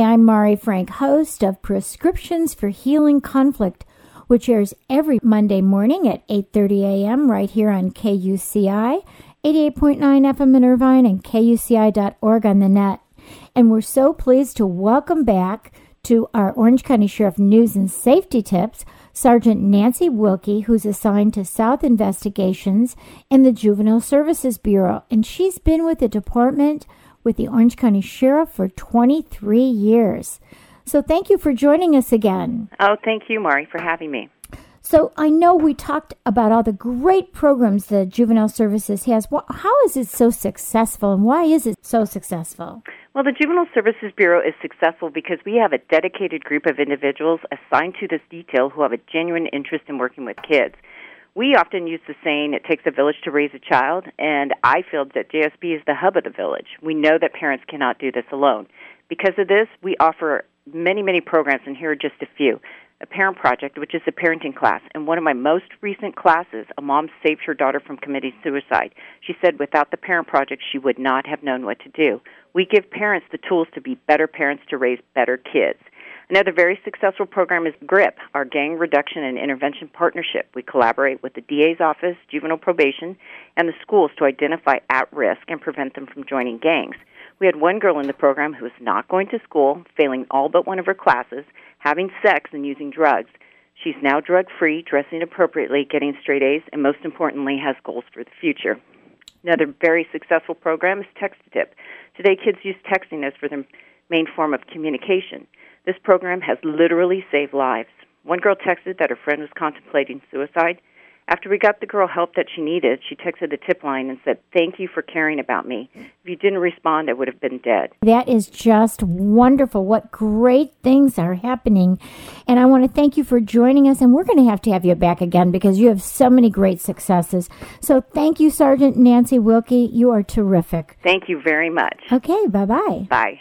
I'm Mari Frank, host of Prescriptions for Healing Conflict, which airs every Monday morning at 8:30 a.m. right here on KUCI 88.9 FM in Irvine and KUCI.org on the net. And we're so pleased to welcome back to our Orange County Sheriff News and Safety Tips Sergeant Nancy Wilkey, who's assigned to South Investigations in the Juvenile Services Bureau. And she's been with the department with the Orange County Sheriff for 23 years. So thank you for joining us again. Oh, thank you, Mari, for having me. So I know we talked about all the great programs the Juvenile Services has. How is it so successful and why is it so successful? Well, the Juvenile Services Bureau is successful because we have a dedicated group of individuals assigned to this detail who have a genuine interest in working with kids. We often use the saying, it takes a village to raise a child, and I feel that JSB is the hub of the village. We know that parents cannot do this alone. Because of this, we offer many, many programs, and here are just a few a parent project, which is a parenting class. And one of my most recent classes, a mom saved her daughter from committing suicide. She said without the parent project, she would not have known what to do. We give parents the tools to be better parents to raise better kids. Another very successful program is GRIP, our Gang Reduction and Intervention Partnership. We collaborate with the DA's office, juvenile probation, and the schools to identify at risk and prevent them from joining gangs. We had one girl in the program who was not going to school, failing all but one of her classes, having sex, and using drugs. She's now drug free, dressing appropriately, getting straight A's, and most importantly, has goals for the future. Another very successful program is Text Tip. Today, kids use texting as for their main form of communication. This program has literally saved lives. One girl texted that her friend was contemplating suicide. After we got the girl help that she needed, she texted the tip line and said, Thank you for caring about me. If you didn't respond, I would have been dead. That is just wonderful. What great things are happening. And I want to thank you for joining us. And we're going to have to have you back again because you have so many great successes. So thank you, Sergeant Nancy Wilkey. You are terrific. Thank you very much. Okay, bye-bye. Bye.